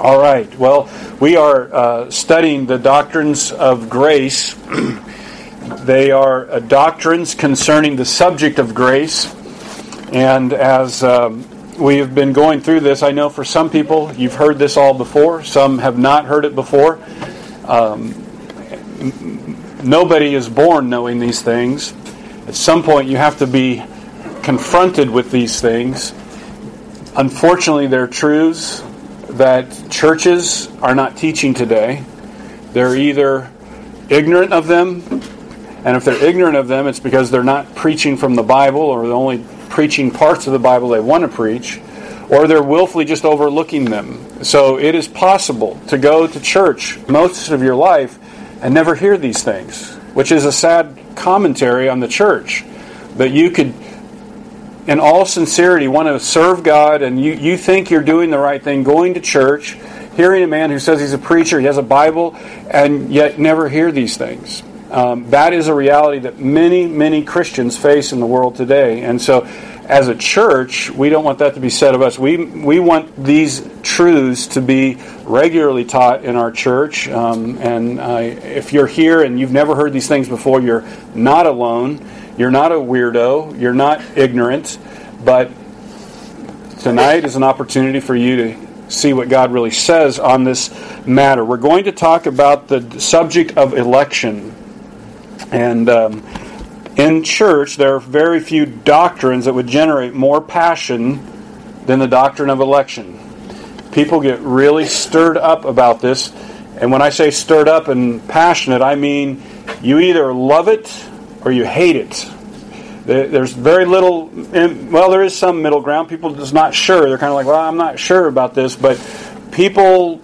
All right. Well, we are uh, studying the doctrines of grace. they are uh, doctrines concerning the subject of grace. And as um, we have been going through this, I know for some people you've heard this all before, some have not heard it before. Um, nobody is born knowing these things. At some point, you have to be confronted with these things. Unfortunately, they're truths that churches are not teaching today. They're either ignorant of them, and if they're ignorant of them, it's because they're not preaching from the Bible or they're only preaching parts of the Bible they want to preach, or they're willfully just overlooking them. So it is possible to go to church most of your life and never hear these things, which is a sad commentary on the church. But you could in all sincerity want to serve God and you, you think you're doing the right thing, going to church, hearing a man who says he's a preacher, he has a Bible, and yet never hear these things. Um, that is a reality that many, many Christians face in the world today. And so, as a church, we don't want that to be said of us. We, we want these truths to be regularly taught in our church. Um, and uh, if you're here and you've never heard these things before, you're not alone. You're not a weirdo. You're not ignorant. But tonight is an opportunity for you to see what God really says on this matter. We're going to talk about the subject of election. And um, in church, there are very few doctrines that would generate more passion than the doctrine of election. People get really stirred up about this. And when I say stirred up and passionate, I mean you either love it or you hate it. There's very little, well, there is some middle ground. People just not sure. They're kind of like, well, I'm not sure about this, but people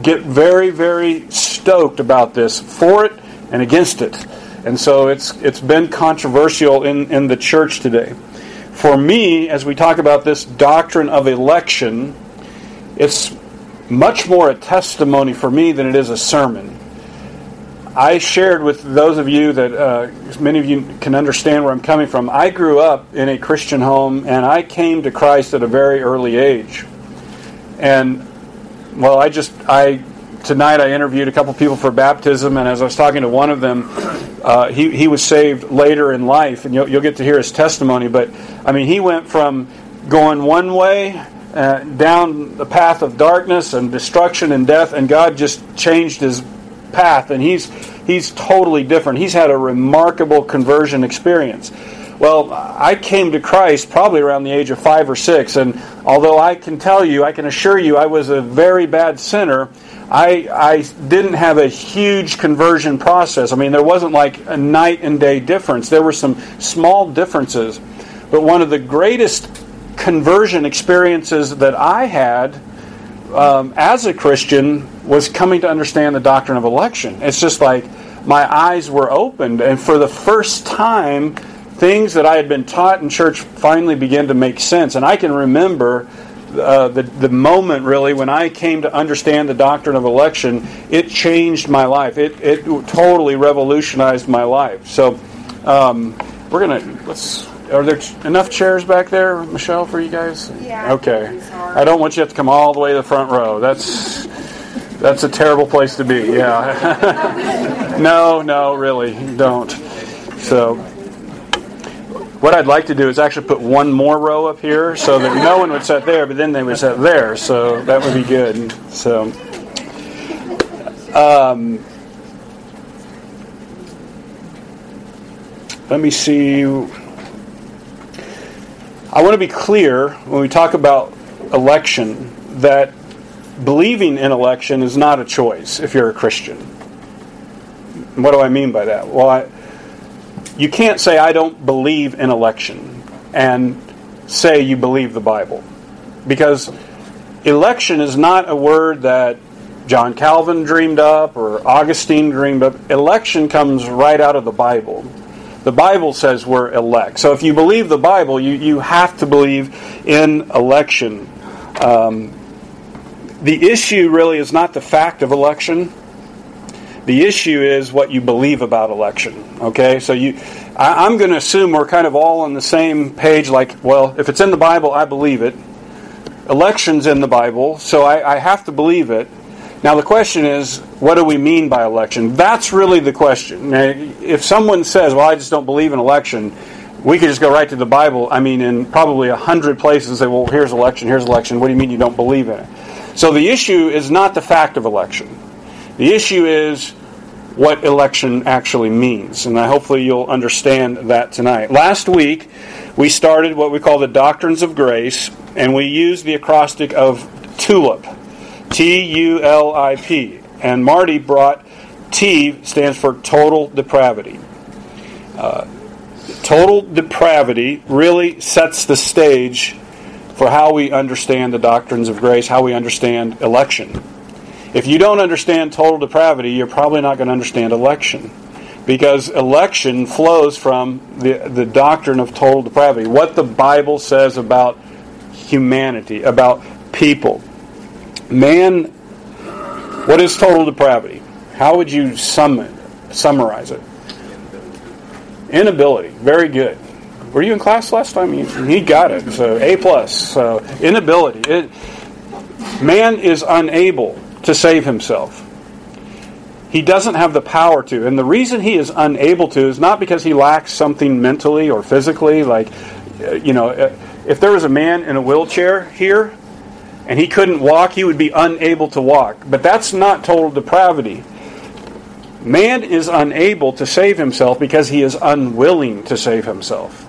get very, very stoked about this, for it and against it. And so it's it's been controversial in, in the church today. For me, as we talk about this doctrine of election, it's much more a testimony for me than it is a sermon. I shared with those of you that uh, many of you can understand where I'm coming from. I grew up in a Christian home and I came to Christ at a very early age. And well, I just I tonight I interviewed a couple people for baptism, and as I was talking to one of them, uh, he he was saved later in life, and you'll, you'll get to hear his testimony. But I mean, he went from going one way uh, down the path of darkness and destruction and death, and God just changed his path, and he's he's totally different. He's had a remarkable conversion experience. Well, I came to Christ probably around the age of five or six, and although I can tell you, I can assure you, I was a very bad sinner. I, I didn't have a huge conversion process. I mean, there wasn't like a night and day difference. There were some small differences. But one of the greatest conversion experiences that I had um, as a Christian was coming to understand the doctrine of election. It's just like my eyes were opened, and for the first time, things that I had been taught in church finally began to make sense. And I can remember uh, the, the moment really when I came to understand the doctrine of election, it changed my life. It, it totally revolutionized my life. So um, we're going to, let's are there enough chairs back there, Michelle, for you guys? Yeah. Okay. I don't want you to have to come all the way to the front row. That's that's a terrible place to be. Yeah. no, no, really, don't. So, what I'd like to do is actually put one more row up here so that no one would sit there, but then they would sit there. So that would be good. So. Um, let me see. I want to be clear when we talk about election that believing in election is not a choice if you're a Christian. What do I mean by that? Well, I, you can't say, I don't believe in election and say you believe the Bible. Because election is not a word that John Calvin dreamed up or Augustine dreamed up. Election comes right out of the Bible. The Bible says we're elect. So if you believe the Bible, you, you have to believe in election. Um, the issue really is not the fact of election. The issue is what you believe about election. Okay, so you, I, I'm going to assume we're kind of all on the same page. Like, well, if it's in the Bible, I believe it. election's in the Bible, so I, I have to believe it. Now, the question is, what do we mean by election? That's really the question. Now, if someone says, well, I just don't believe in election, we could just go right to the Bible. I mean, in probably a hundred places and say, well, here's election, here's election. What do you mean you don't believe in it? So the issue is not the fact of election. The issue is what election actually means. And I hopefully you'll understand that tonight. Last week, we started what we call the Doctrines of Grace, and we used the acrostic of TULIP. T U L I P. And Marty brought T stands for total depravity. Uh, total depravity really sets the stage for how we understand the doctrines of grace, how we understand election. If you don't understand total depravity, you're probably not going to understand election. Because election flows from the, the doctrine of total depravity, what the Bible says about humanity, about people. Man, what is total depravity? How would you sum it, summarize it? Inability. Very good. Were you in class last time? He got it. So A plus. So inability. It, man is unable to save himself. He doesn't have the power to. And the reason he is unable to is not because he lacks something mentally or physically. Like, uh, you know, uh, if there was a man in a wheelchair here, and he couldn't walk, he would be unable to walk. But that's not total depravity. Man is unable to save himself because he is unwilling to save himself.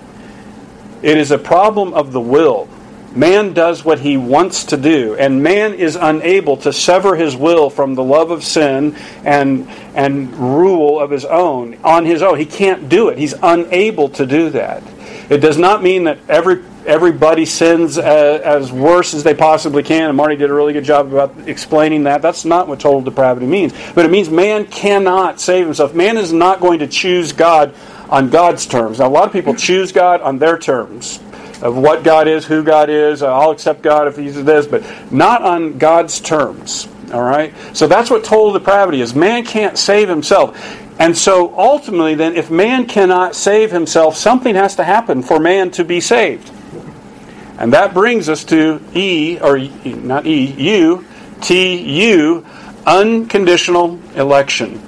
It is a problem of the will. Man does what he wants to do, and man is unable to sever his will from the love of sin and, and rule of his own on his own. He can't do it. He's unable to do that. It does not mean that every everybody sins as, as, worse as they possibly can, and Marty did a really good job about explaining that. That's not what total depravity means. But it means man cannot save himself. Man is not going to choose God on God's terms. Now, a lot of people choose God on their terms of what God is, who God is. Uh, I'll accept God if He's this, but not on God's terms. All right? So that's what total depravity is. Man can't save himself. And so ultimately, then, if man cannot save himself, something has to happen for man to be saved. And that brings us to E, or not E, U, T, U, unconditional election.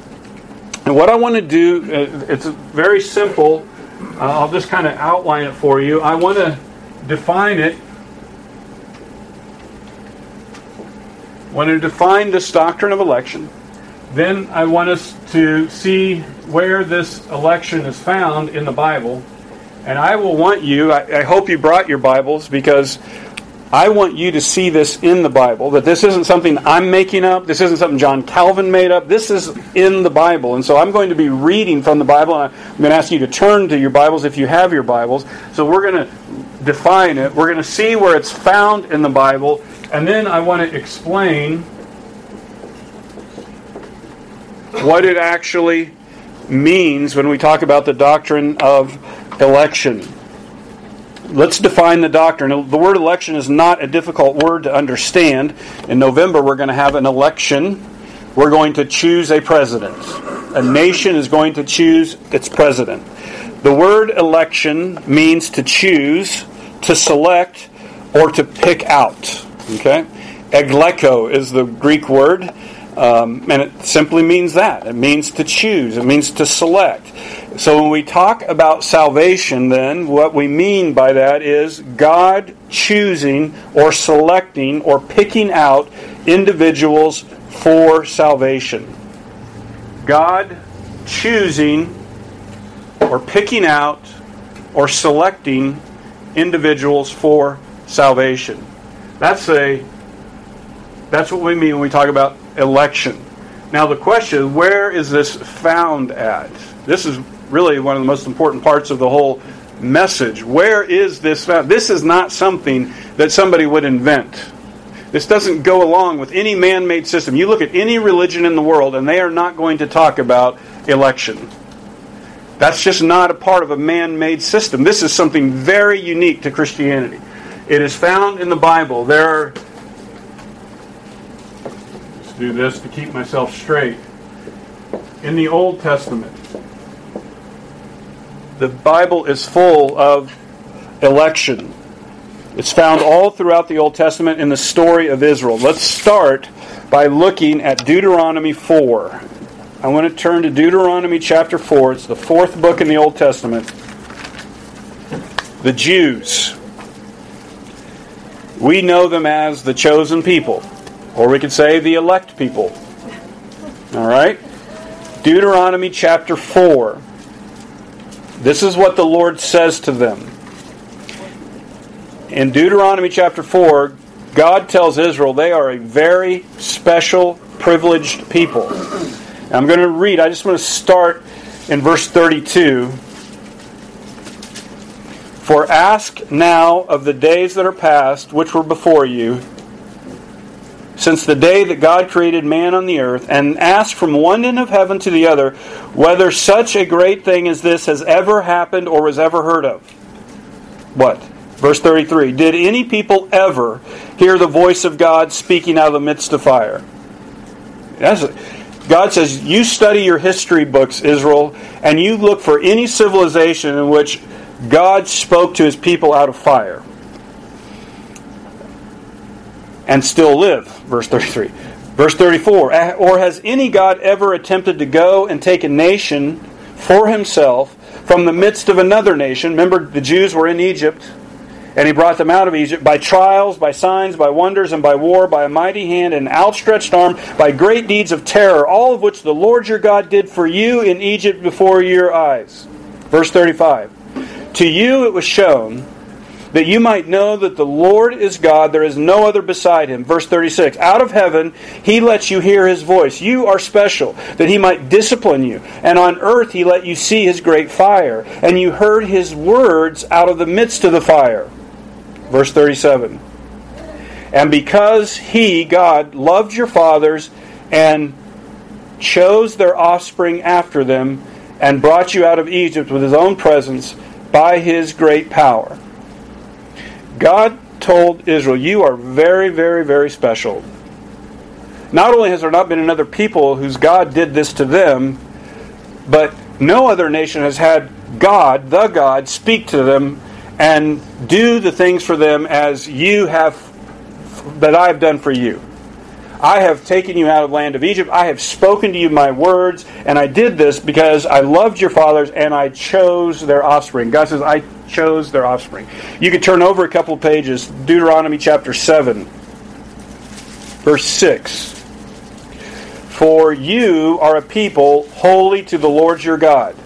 And what I want to do, uh, it's very simple. Uh, I'll just kind of outline it for you. I want to define it. I want to define this doctrine of election. Then I want us to see where this election is found in the Bible. And I will want you, I, I, hope you brought your Bibles because I want you to see this in the Bible. That this isn't something I'm making up. This isn't something John Calvin made up. This is in the Bible. And so I'm going to be reading from the Bible. And I'm going to ask you to turn to your Bibles if you have your Bibles. So we're going to define it. We're going to see where it's found in the Bible. And then I want to explain what it actually means when we talk about the doctrine of election. Let's define the doctrine. The word election is not a difficult word to understand. In November, we're going to have an election. We're going to choose a president. A nation is going to choose its president. The word election means to choose, to select, or to pick out. Okay? Eklego is the Greek word. Um, and it simply means that. It means to choose, it means to select. So when we talk about salvation, then, what we mean by that is God choosing or selecting or picking out individuals for salvation. God choosing or picking out or selecting individuals for salvation. That's a that's what we mean when we talk about election. Now, the question where is this found at? This is really one of the most important parts of the whole message. Where is this found? This is not something that somebody would invent. This doesn't go along with any man made system. You look at any religion in the world, and they are not going to talk about election. That's just not a part of a man made system. This is something very unique to Christianity. It is found in the Bible. There are do this to keep myself straight. In the Old Testament, the Bible is full of election. It's found all throughout the Old Testament in the story of Israel. Let's start by looking at Deuteronomy 4. I want to turn to Deuteronomy chapter 4. It's the fourth book in the Old Testament. The Jews. We know them as the chosen people, or we could say the elect people. All right? Deuteronomy chapter 4. This is what the Lord says to them. In Deuteronomy chapter 4, God tells Israel they are a very special, privileged people. I'm going to read, I just want to start in verse 32. For ask now of the days that are past, which were before you, since the day that God created man on the earth, and ask from one end of heaven to the other whether such a great thing as this has ever happened or was ever heard of. What? Verse 33 Did any people ever hear the voice of God speaking out of the midst of fire? That's God says, You study your history books, Israel, and you look for any civilization in which God spoke to his people out of fire and still live. Verse 33. Verse 34 Or has any God ever attempted to go and take a nation for himself from the midst of another nation? Remember, the Jews were in Egypt, and he brought them out of Egypt by trials, by signs, by wonders, and by war, by a mighty hand and outstretched arm, by great deeds of terror, all of which the Lord your God did for you in Egypt before your eyes. Verse 35 To you it was shown that you might know that the Lord is God, there is no other beside him. Verse 36 Out of heaven he lets you hear his voice. You are special, that he might discipline you. And on earth he let you see his great fire, and you heard his words out of the midst of the fire. Verse 37 And because he, God, loved your fathers and chose their offspring after them, and brought you out of Egypt with his own presence by his great power. God told Israel, You are very, very, very special. Not only has there not been another people whose God did this to them, but no other nation has had God, the God, speak to them and do the things for them as you have that I have done for you. I have taken you out of land of Egypt. I have spoken to you my words, and I did this because I loved your fathers and I chose their offspring. God says, I chose their offspring. You can turn over a couple pages, Deuteronomy chapter 7, verse 6. For you are a people holy to the Lord your God.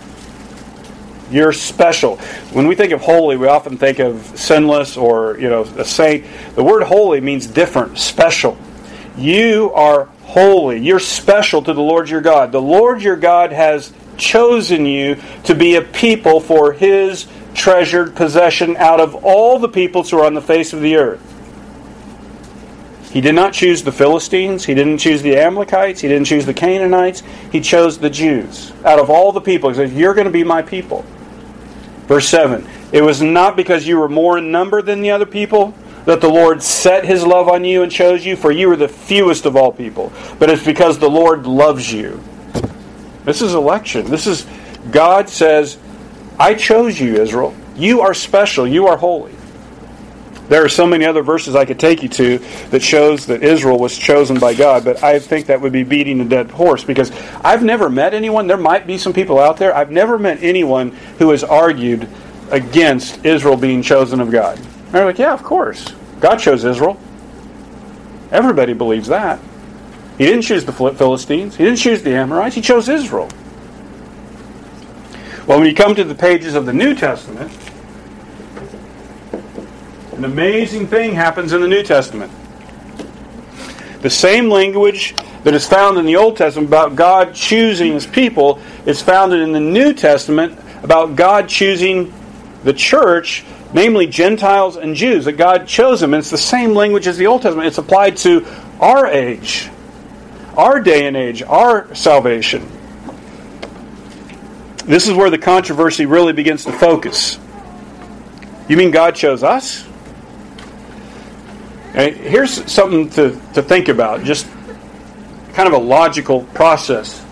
You're special. When we think of holy, we often think of sinless or, you know, a saint. The word holy means different, special. You are holy. You're special to the Lord your God. The Lord your God has chosen you to be a people for his treasured possession out of all the peoples who are on the face of the earth. He did not choose the Philistines. He didn't choose the Amalekites. He didn't choose the Canaanites. He chose the Jews. Out of all the people, he said, You're going to be my people. Verse 7 It was not because you were more in number than the other people that the Lord set his love on you and chose you, for you are the fewest of all people. But it's because the Lord loves you. This is election. This is God says, I chose you, Israel. You are special. You are holy. There are so many other verses I could take you to that shows that Israel was chosen by God, but I think that would be beating a dead horse because I've never met anyone. There might be some people out there. I've never met anyone who has argued against Israel being chosen of God. They're like, yeah, of course. God chose Israel. Everybody believes that. He didn't choose the Philistines. He didn't choose the Amorites. He chose Israel. Well, when you come to the pages of the New Testament, an amazing thing happens in the New Testament. The same language that is found in the Old Testament about God choosing his people is found in the New Testament about God choosing the church, namely Gentiles and Jews, that God chose them. And it's the same language as the Old Testament. It's applied to our age, our day and age, our salvation. This is where the controversy really begins to focus. You mean God chose us? And here's something to, to think about, just kind of a logical process.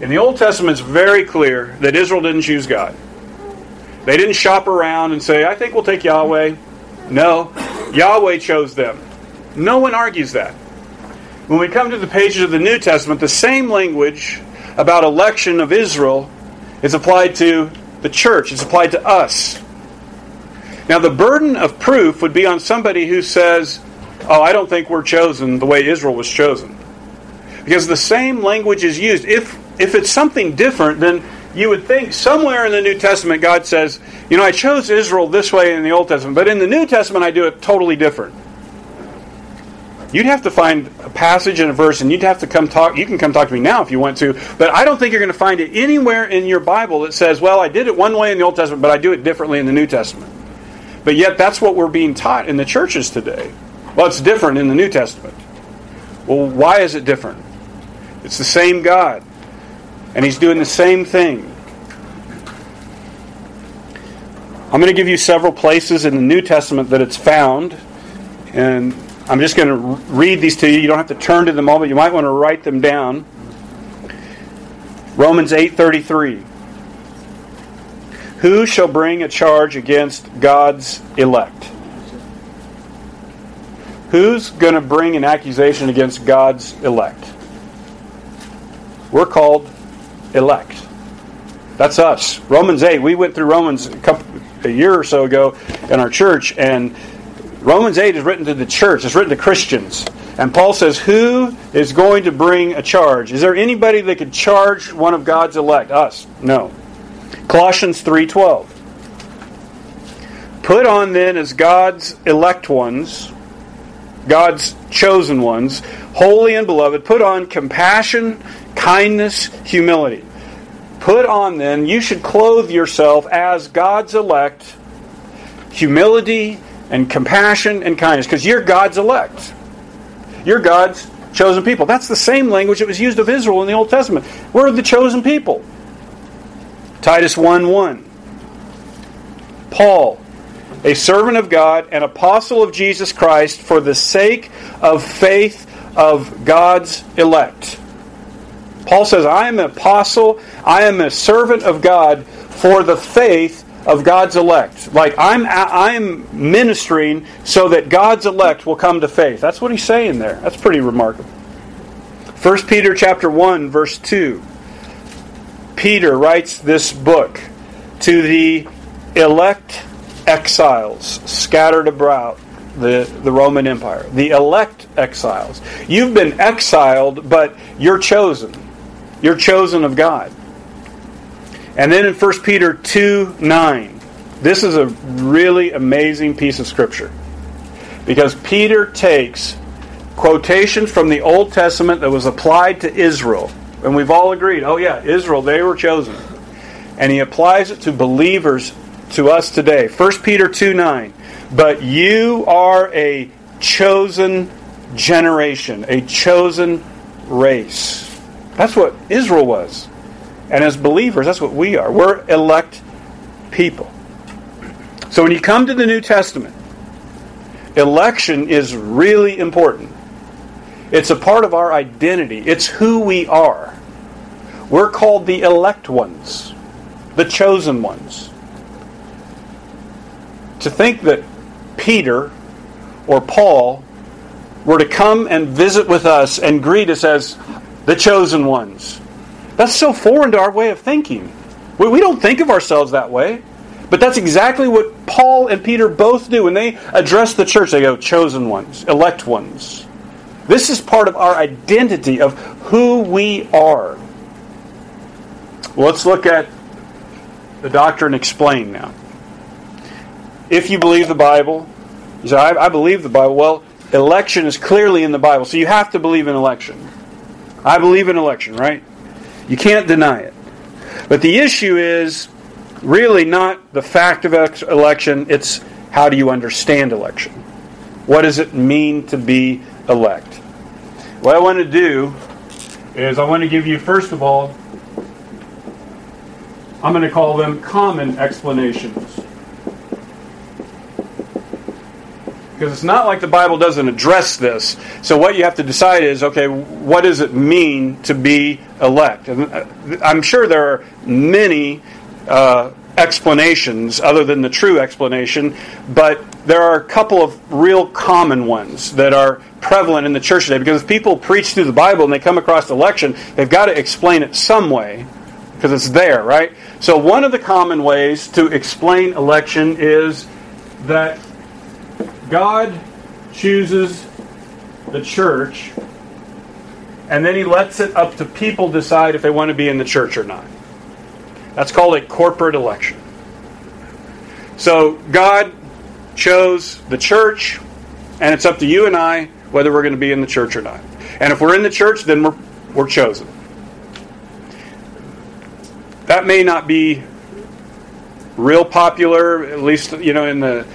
In the Old Testament, it's very clear that Israel didn't choose God. They didn't shop around and say, I think we'll take Yahweh. No. Yahweh chose them. No one argues that. When we come to the pages of the New Testament, the same language about election of Israel is applied to the church, it's applied to us. Now, the burden of proof would be on somebody who says, Oh, I don't think we're chosen the way Israel was chosen. Because the same language is used. If, if it's something different, then you would think somewhere in the New Testament God says, You know, I chose Israel this way in the Old Testament, but in the New Testament I do it totally different. You'd have to find a passage and a verse, and you'd have to come talk. You can come talk to me now if you want to, but I don't think you're going to find it anywhere in your Bible that says, "Well, I did it one way in the Old Testament, but I do it differently in the New Testament." But yet, that's what we're being taught in the churches today. Well, it's different in the New Testament. Well, why is it different? It's the same God, and He's doing the same thing. I'm going to give you several places in the New Testament that it's found, and I'm just going to read these to you. You don't have to turn to them all, but you might want to write them down. Romans 8:33. Who shall bring a charge against God's elect? Who's going to bring an accusation against God's elect? We're called elect. That's us. Romans 8. We went through Romans a couple a year or so ago in our church and Romans 8 is written to the church, it's written to Christians. And Paul says, Who is going to bring a charge? Is there anybody that could charge one of God's elect? Us? No. Colossians 3:12. Put on then as God's elect ones, God's chosen ones, holy and beloved, put on compassion, kindness, humility. Put on then, you should clothe yourself as God's elect, humility, and compassion and kindness because you're God's elect. You're God's chosen people. That's the same language that was used of Israel in the Old Testament. We're the chosen people. Titus 1 1. Paul, a servant of God, an apostle of Jesus Christ, for the sake of faith of God's elect. Paul says, I am an apostle, I am a servant of God for the faith of God's elect. Like I'm I'm ministering so that God's elect will come to faith. That's what he's saying there. That's pretty remarkable. 1 Peter chapter 1 verse 2. Peter writes this book to the elect exiles scattered about the, the Roman Empire. The elect exiles. You've been exiled, but you're chosen. You're chosen of God. And then in 1 Peter 2 9, this is a really amazing piece of scripture. Because Peter takes quotations from the Old Testament that was applied to Israel. And we've all agreed, oh, yeah, Israel, they were chosen. And he applies it to believers to us today. 1 Peter 2 9. But you are a chosen generation, a chosen race. That's what Israel was. And as believers, that's what we are. We're elect people. So when you come to the New Testament, election is really important. It's a part of our identity, it's who we are. We're called the elect ones, the chosen ones. To think that Peter or Paul were to come and visit with us and greet us as the chosen ones that's so foreign to our way of thinking. We, we don't think of ourselves that way. But that's exactly what Paul and Peter both do. When they address the church, they go, chosen ones, elect ones. This is part of our identity of who we are. Well, let's look at the doctrine explained now. If you believe the Bible, you say, I, I believe the Bible. Well, election is clearly in the Bible, so you have to believe in election. I believe in election, right? You can't deny it. But the issue is really not the fact of election, it's how do you understand election? What does it mean to be elect? What I want to do is I want to give you, first of all, I'm going to call them common explanations. Because it's not like the Bible doesn't address this. So what you have to decide is, okay, what does it mean to be elect? And uh, I'm sure there are many uh, explanations other than the true explanation, but there are a couple of real common ones that are prevalent in the church today because if people preach through the Bible and they come across election, they've got to explain it some way because it's there, right? So, one of the common ways to explain election is that God chooses the church and then he lets it up to people decide if they want to be in the church or not. That's called a corporate election. So, God chose the church, and it's up to you and I whether we're going to be in the church or not. And if we're in the church, then we're, we're chosen. That may not be real popular, at least you know in the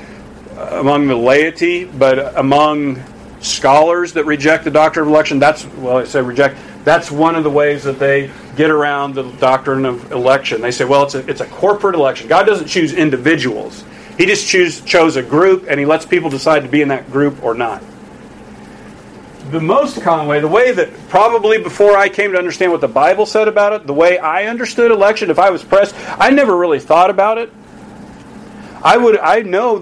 among the laity, but among scholars that reject the doctrine of election, that's well, I say reject. That's one of the ways that they get around the doctrine of election. They say, well, it's a, it's a corporate election. God doesn't choose individuals. He just choose, chose a group, and he lets people decide to be in that group or not the most common way, the way that probably before I came to understand what the Bible said about it, the way I understood election, if I was pressed, I never really thought about it. I would, I know,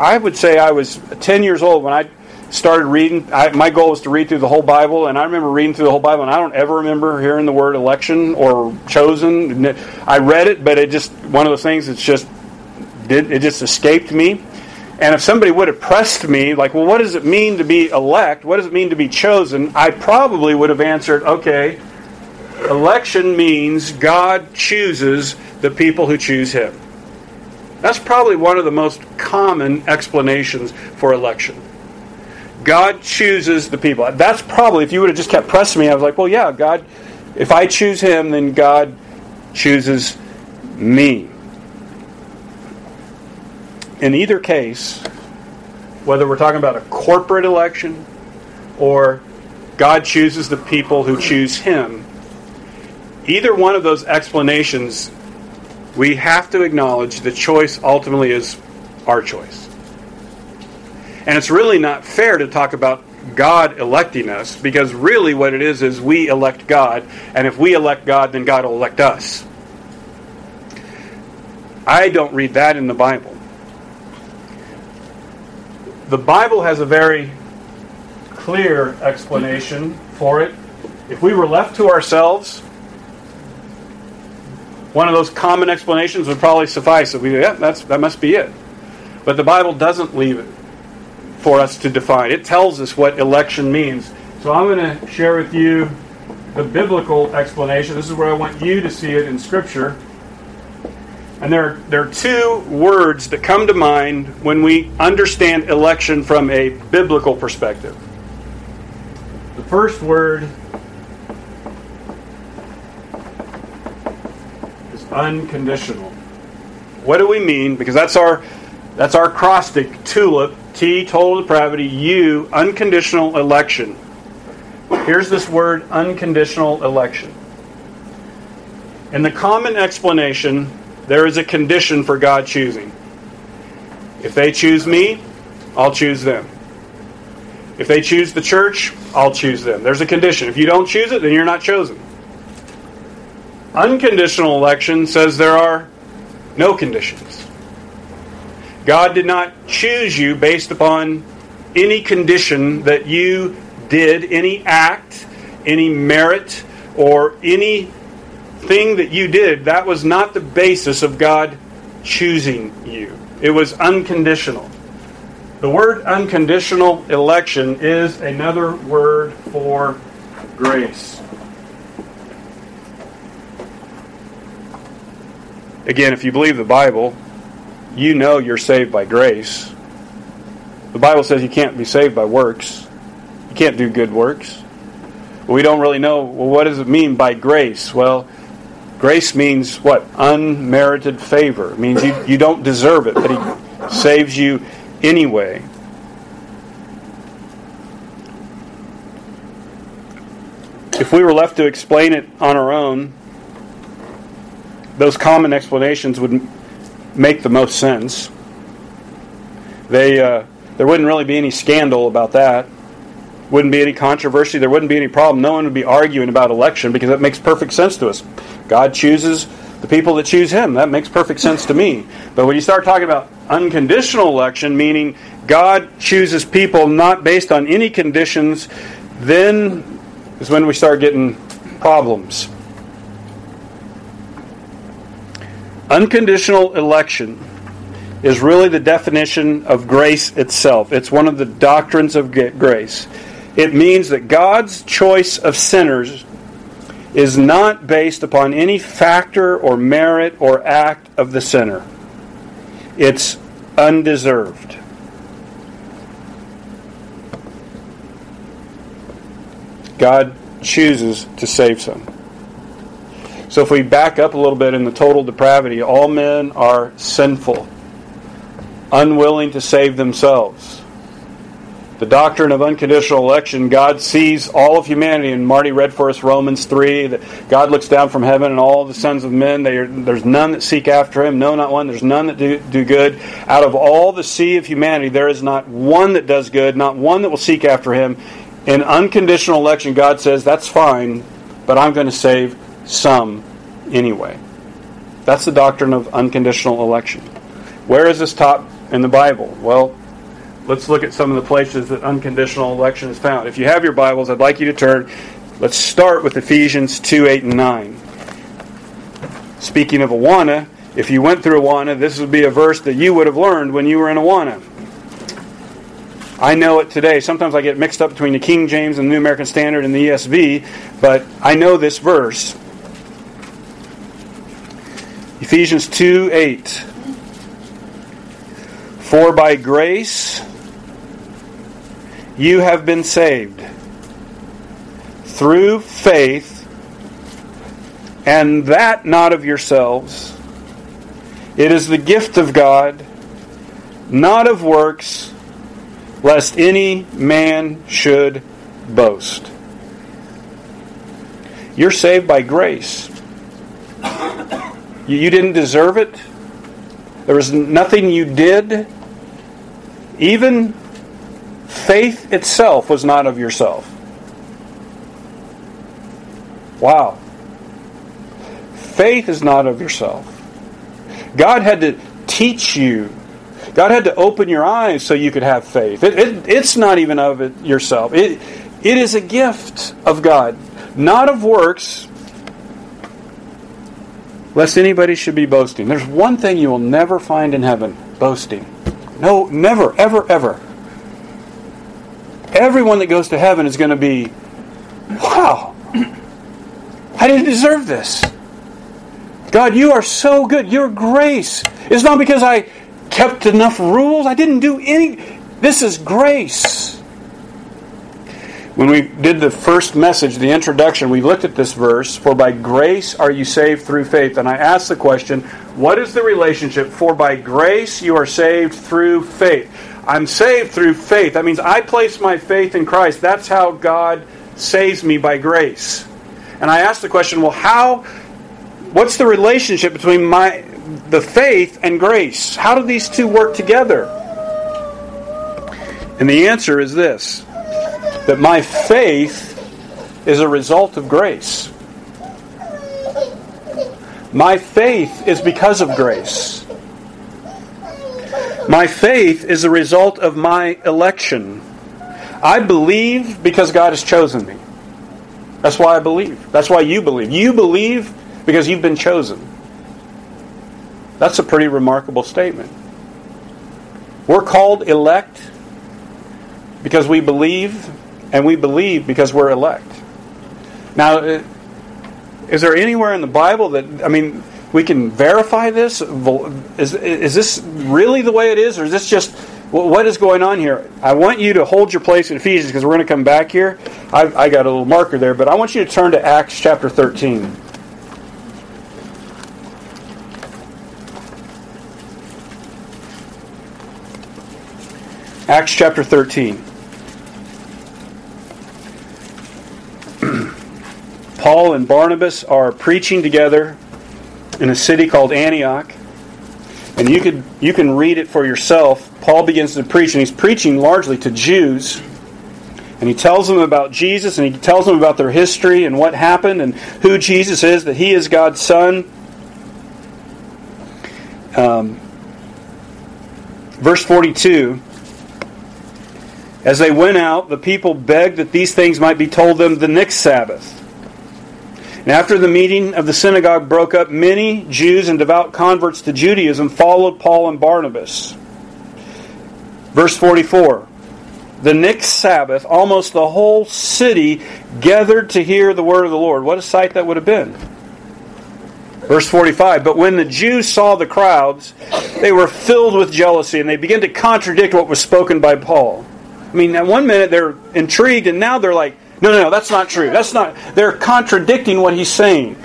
I would say I was 10 years old when I started reading. I, my goal was to read through the whole Bible, and I remember reading through the whole Bible, and I don't ever remember hearing the word election or chosen. I read it, but it just, one of those things that's just, it just escaped me. And if somebody would have pressed me, like, well, what does it mean to be elect? What does it mean to be chosen? I probably would have answered, okay, election means God chooses the people who choose Him. That's probably one of the most common explanations for election. God chooses the people. That's probably, if you would have just kept pressing me, I was like, well, yeah, God, if I choose Him, then God chooses me in either case, whether we're talking about a corporate election or God chooses the people who choose Him, either one of those explanations, we have to acknowledge the choice ultimately is our choice. And it's really not fair to talk about God electing us because really what it is is we elect God, and if we elect God, then God will elect us. I don't read that in the Bible the Bible has a very clear explanation for it. If we were left to ourselves, one of those common explanations would probably suffice. That we, yeah, that's that must be it. But the Bible doesn't leave it for us to define. It tells us what election means. So I'm going to share with you the biblical explanation. This is where I want you to see it in Scripture. And there, there are two words that come to mind when we understand election from a biblical perspective. The first word unconditional. What do we mean? Because that's our that's our acrostic tulip, T total depravity, U unconditional election. Here's this word unconditional election. In the common explanation, there is a condition for God choosing. If they choose me, I'll choose them. If they choose the church, I'll choose them. There's a condition. If you don't choose it, then you're not chosen. Unconditional election says there are no conditions. God did not choose you based upon any condition that you did, any act, any merit, or any thing that you did, that was not the basis of God choosing you. It was unconditional. The word unconditional election is another word for grace. Again, if you believe the Bible, you know you're saved by grace. The Bible says you can't be saved by works. You can't do good works. we don't really know, well, what does it mean by grace? Well, Grace means what? Unmerited favor. It means you, you don't deserve it, but He saves you anyway. If we were left to explain it on our own, those common explanations would make the most sense. They, uh, there wouldn't really be any scandal about that. Wouldn't be any controversy. There wouldn't be any problem. No one would be arguing about election because it makes perfect sense to us. God chooses the people that choose him. That makes perfect sense to me. But when you start talking about unconditional election, meaning God chooses people not based on any conditions, then is when we start getting problems. Unconditional election is really the definition of grace itself. It's one of the doctrines of grace. It means that God's choice of sinners is not based upon any factor or merit or act of the sinner. It's undeserved. God chooses to save some. So if we back up a little bit in the total depravity, all men are sinful, unwilling to save themselves the doctrine of unconditional election, God sees all of humanity, and Marty read for us Romans 3 that God looks down from heaven and all the sons of men, are, there's none that seek after him, no, not one, there's none that do, do good. Out of all the sea of humanity, there is not one that does good, not one that will seek after him. In unconditional election, God says, that's fine, but I'm going to save some anyway. That's the doctrine of unconditional election. Where is this taught in the Bible? Well, let's look at some of the places that unconditional election is found. If you have your Bibles, I'd like you to turn. Let's start with Ephesians 2 8 and 9. Speaking of Awana, if you went through Awana, this would be a verse that you would have learned when you were in Awana. I know it today. Sometimes I get mixed up between the King James and the New American Standard and the ESV, but I know this verse. Ephesians 2 8. For by grace you have been saved through faith, and that not of yourselves. It is the gift of God, not of works, lest any man should boast. You're saved by grace. You didn't deserve it. There was nothing you did. Even Faith itself was not of yourself. Wow. Faith is not of yourself. God had to teach you. God had to open your eyes so you could have faith. It, it, it's not even of it yourself. It, it is a gift of God, not of works, lest anybody should be boasting. There's one thing you will never find in heaven boasting. No, never, ever, ever everyone that goes to heaven is going to be, wow, I didn't deserve this. God, you are so good. Your grace is not because I kept enough rules. I didn't do any. This is grace. When we did the first message, the introduction, we looked at this verse For by grace are you saved through faith. And I asked the question, What is the relationship? For by grace you are saved through faith. I'm saved through faith. That means I place my faith in Christ. That's how God saves me by grace. And I asked the question, well, how what's the relationship between my the faith and grace? How do these two work together? And the answer is this that my faith is a result of grace. My faith is because of grace. My faith is a result of my election. I believe because God has chosen me. That's why I believe. That's why you believe. You believe because you've been chosen. That's a pretty remarkable statement. We're called elect because we believe, and we believe because we're elect. Now, uh, is there anywhere in the Bible that, I mean, we can verify this? Is, is this really the way it is, or is this just what is going on here? I want you to hold your place in Ephesians because we're going to come back here. I've, I got a little marker there, but I want you to turn to Acts chapter 13. Acts chapter 13. Paul and Barnabas are preaching together in a city called Antioch. And you could you can read it for yourself. Paul begins to preach, and he's preaching largely to Jews. And he tells them about Jesus, and he tells them about their history and what happened, and who Jesus is, that he is God's Son. Um, verse 42 As they went out, the people begged that these things might be told them the next Sabbath. And after the meeting of the synagogue broke up, many Jews and devout converts to Judaism followed Paul and Barnabas. Verse 44 The next Sabbath, almost the whole city gathered to hear the word of the Lord. What a sight that would have been! Verse 45 But when the Jews saw the crowds, they were filled with jealousy, and they began to contradict what was spoken by Paul. I mean, at one minute they're intrigued, and now they're like, no, no, no, that's not true. That's not. They're contradicting what he's saying.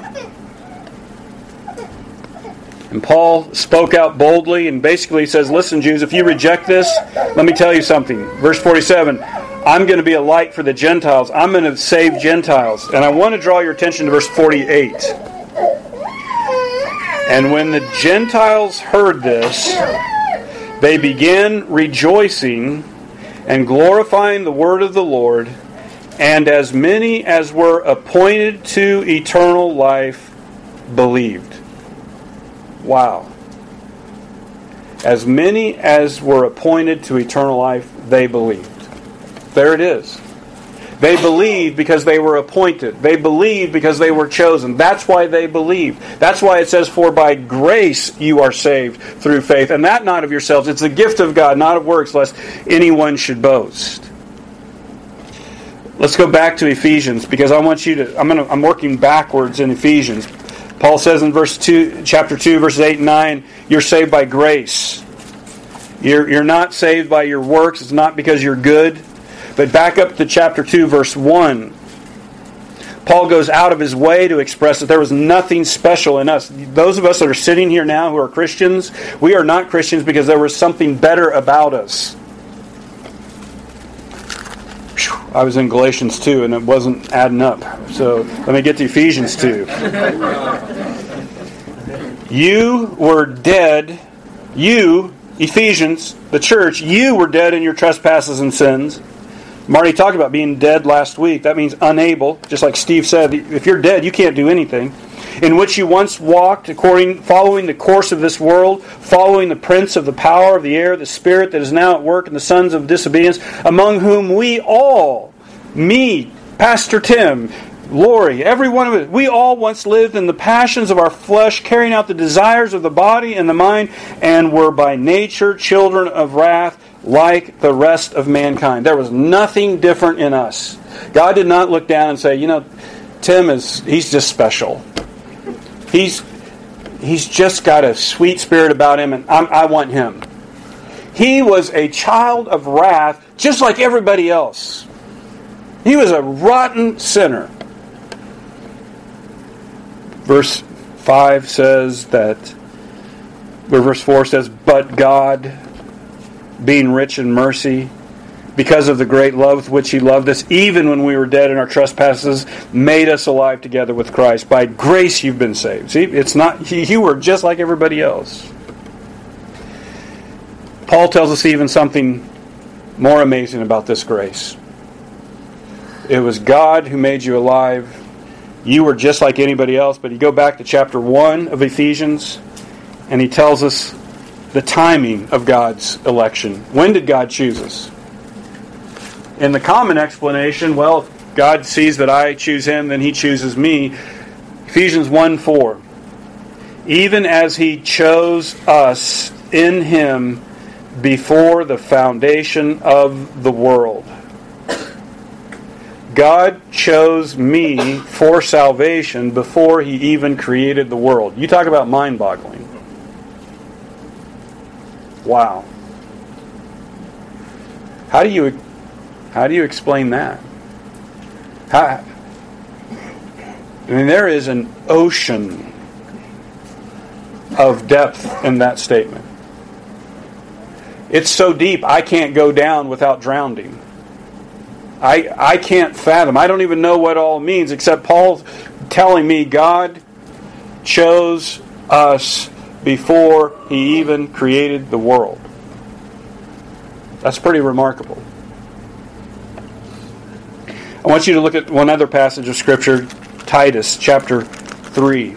And Paul spoke out boldly and basically says, Listen, Jews, if you reject this, let me tell you something. Verse 47 I'm going to be a light for the Gentiles. I'm going to save Gentiles. And I want to draw your attention to verse 48. And when the Gentiles heard this, they began rejoicing and glorifying the word of the Lord, and as many as were appointed to eternal life believed. Wow. As many as were appointed to eternal life, they believed. There it is. They believed because they were appointed. They believed because they were chosen. That's why they believed. That's why it says, For by grace you are saved through faith. And that not of yourselves. It's the gift of God, not of works, lest anyone should boast. Let's go back to Ephesians because I want you to I'm gonna I'm working backwards in Ephesians. Paul says in verse two chapter two, verses eight and nine, you're saved by grace. You're, you're not saved by your works. It's not because you're good. But back up to chapter 2, verse 1. Paul goes out of his way to express that there was nothing special in us. Those of us that are sitting here now who are Christians, we are not Christians because there was something better about us. I was in Galatians 2 and it wasn't adding up. So let me get to Ephesians 2. You were dead. You, Ephesians, the church, you were dead in your trespasses and sins Marty talked about being dead last week. That means unable, just like Steve said. If you're dead, you can't do anything. In which you once walked, according following the course of this world, following the prince of the power of the air, the spirit that is now at work in the sons of disobedience, among whom we all, me, Pastor Tim, Lori, every one of us, we all once lived in the passions of our flesh, carrying out the desires of the body and the mind, and were by nature children of wrath like the rest of mankind. There was nothing different in us. God did not look down and say, you know, Tim is he's just special. He's he's just got a sweet spirit about him, and I'm, I want him. He was a child of wrath, just like everybody else. He was a rotten sinner. Verse 5 says that, verse 4 says, But God, being rich in mercy, because of the great love with which he loved us, even when we were dead in our trespasses, made us alive together with Christ. By grace you've been saved. See, it's not you were just like everybody else. Paul tells us even something more amazing about this grace. It was God who made you alive. You were just like anybody else, but you go back to chapter 1 of Ephesians, and he tells us the timing of God's election. When did God choose us? In the common explanation, well, if God sees that I choose him, then he chooses me. Ephesians 1 4. Even as he chose us in him before the foundation of the world. God chose me for salvation before he even created the world. You talk about mind boggling. Wow. How do you how do you explain that? How, I mean, there is an ocean of depth in that statement. It's so deep, I can't go down without drowning. I, I can't fathom. I don't even know what all means, except Paul telling me God chose us before he even created the world. That's pretty remarkable. I want you to look at one other passage of Scripture, Titus chapter 3.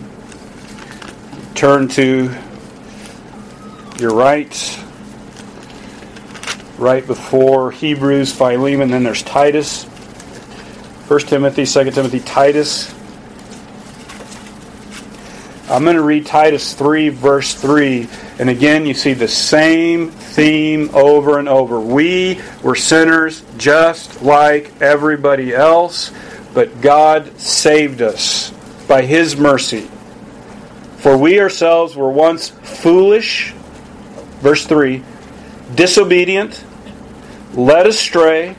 Turn to You're right. Right before Hebrews, Philemon, then there's Titus. 1 Timothy, 2 Timothy, Titus. I'm going to read Titus 3, verse 3. And again, you see the same theme over and over. We were sinners just like everybody else, but God saved us by His mercy. For we ourselves were once foolish, verse 3, disobedient, led astray,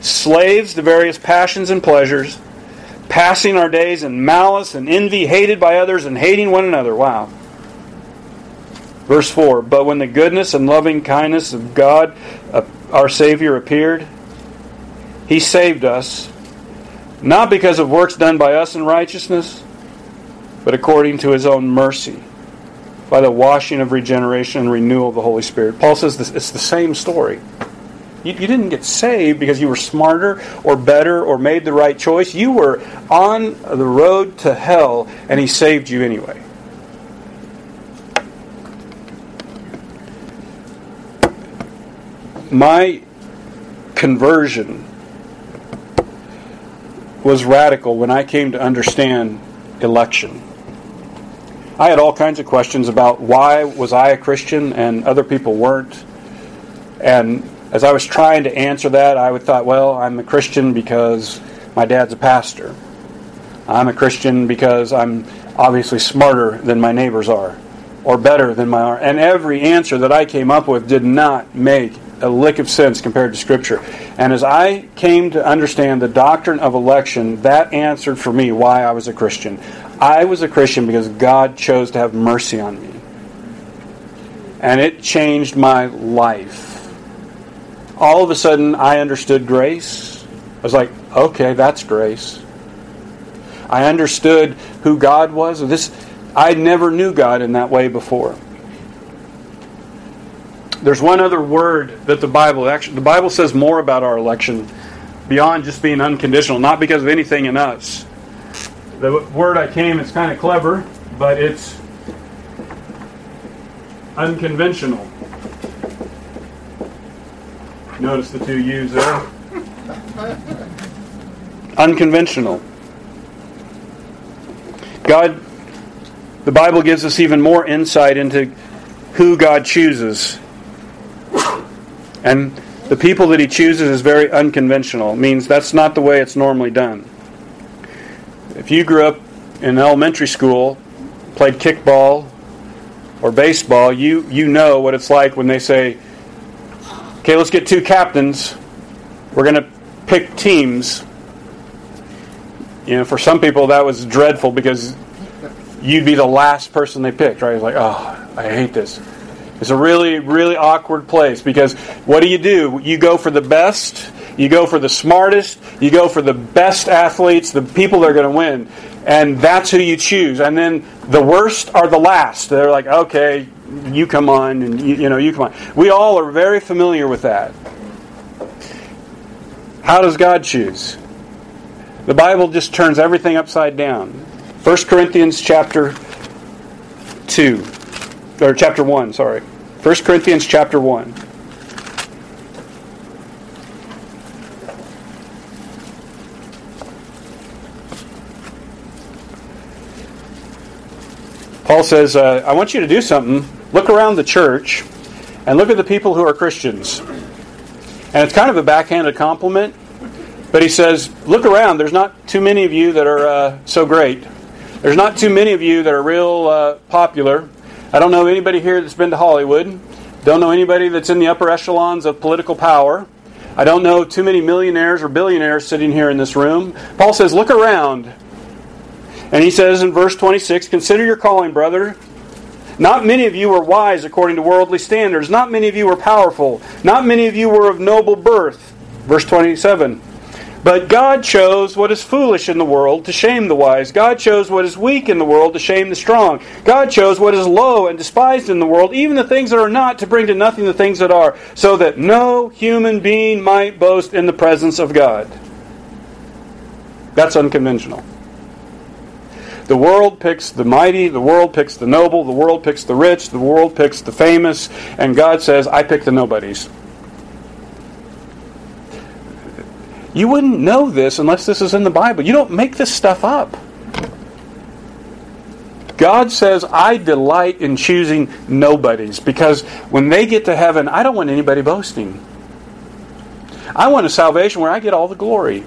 slaves to various passions and pleasures passing our days in malice and envy, hated by others and hating one another. Wow. Verse 4 But when the goodness and loving kindness of God, uh, our Savior, appeared, He saved us, not because of works done by us in righteousness, but according to His own mercy, by the washing of regeneration and renewal of the Holy Spirit. Paul says this, it's the same story. You, you, didn't get saved because you were smarter or better or made the right choice. You were on the road to hell, and He saved you anyway. My conversion was radical when I came to understand election. I had all kinds of questions about why was I a Christian and other people weren't. And as I was trying to answer that, I would thought, well, I'm a Christian because my dad's a pastor. I'm a Christian because I'm obviously smarter than my neighbors are, or better than my and every answer that I came up with did not make a lick of sense compared to Scripture. And as I came to understand the doctrine of election, that answered for me why I was a Christian. I was a Christian because God chose to have mercy on me. And it changed my life all of a sudden I understood grace. I was like, okay, that's grace. I understood who God was. This I never knew God in that way before. There's one other word that the Bible actually the Bible says more about our election beyond just being unconditional, not because of anything in us. The word I came is kind of clever, but it's unconventional. Notice the two U's there. Unconventional. God, the Bible gives us even more insight into who God chooses. And the people that He chooses is very unconventional. It means that's not the way it's normally done. If you grew up in elementary school, played kickball or baseball, you, you know what it's like when they say, Okay, let's get two captains. We're going to pick teams. You know, for some people that was dreadful because you'd be the last person they picked, right? It's like, oh, I hate this. It's a really, really awkward place because what do you do? You go for the best, you go for the smartest, you go for the best athletes, the people that are going to win, and that's who you choose. And then the worst are the last. They're like, okay, you come on, and you, you know, you come on. We all are very familiar with that. How does God choose? The Bible just turns everything upside down. 1 Corinthians chapter 2, or chapter 1, sorry. 1 Corinthians chapter 1. Paul says, uh, I want you to do something look around the church and look at the people who are Christians. And it's kind of a backhanded compliment, but he says, look around. There's not too many of you that are uh, so great. There's not too many of you that are real uh, popular. I don't know anybody here that's been to Hollywood. Don't know anybody that's in the upper echelons of political power. I don't know too many millionaires or billionaires sitting here in this room. Paul says, look around. And he says in verse 26, Consider your calling, brother. Not many of you were wise according to worldly standards. Not many of you were powerful. Not many of you were of noble birth. Verse 27. But God chose what is foolish in the world to shame the wise. God chose what is weak in the world to shame the strong. God chose what is low and despised in the world, even the things that are not, to bring to nothing the things that are, so that no human being might boast in the presence of God. That's unconventional. The world picks the mighty, the world picks the noble, the world picks the rich, the world picks the famous, and God says, I pick the nobodies. You wouldn't know this unless this is in the Bible. You don't make this stuff up. God says, I delight in choosing nobodies because when they get to heaven, I don't want anybody boasting. I want a salvation where I get all the glory.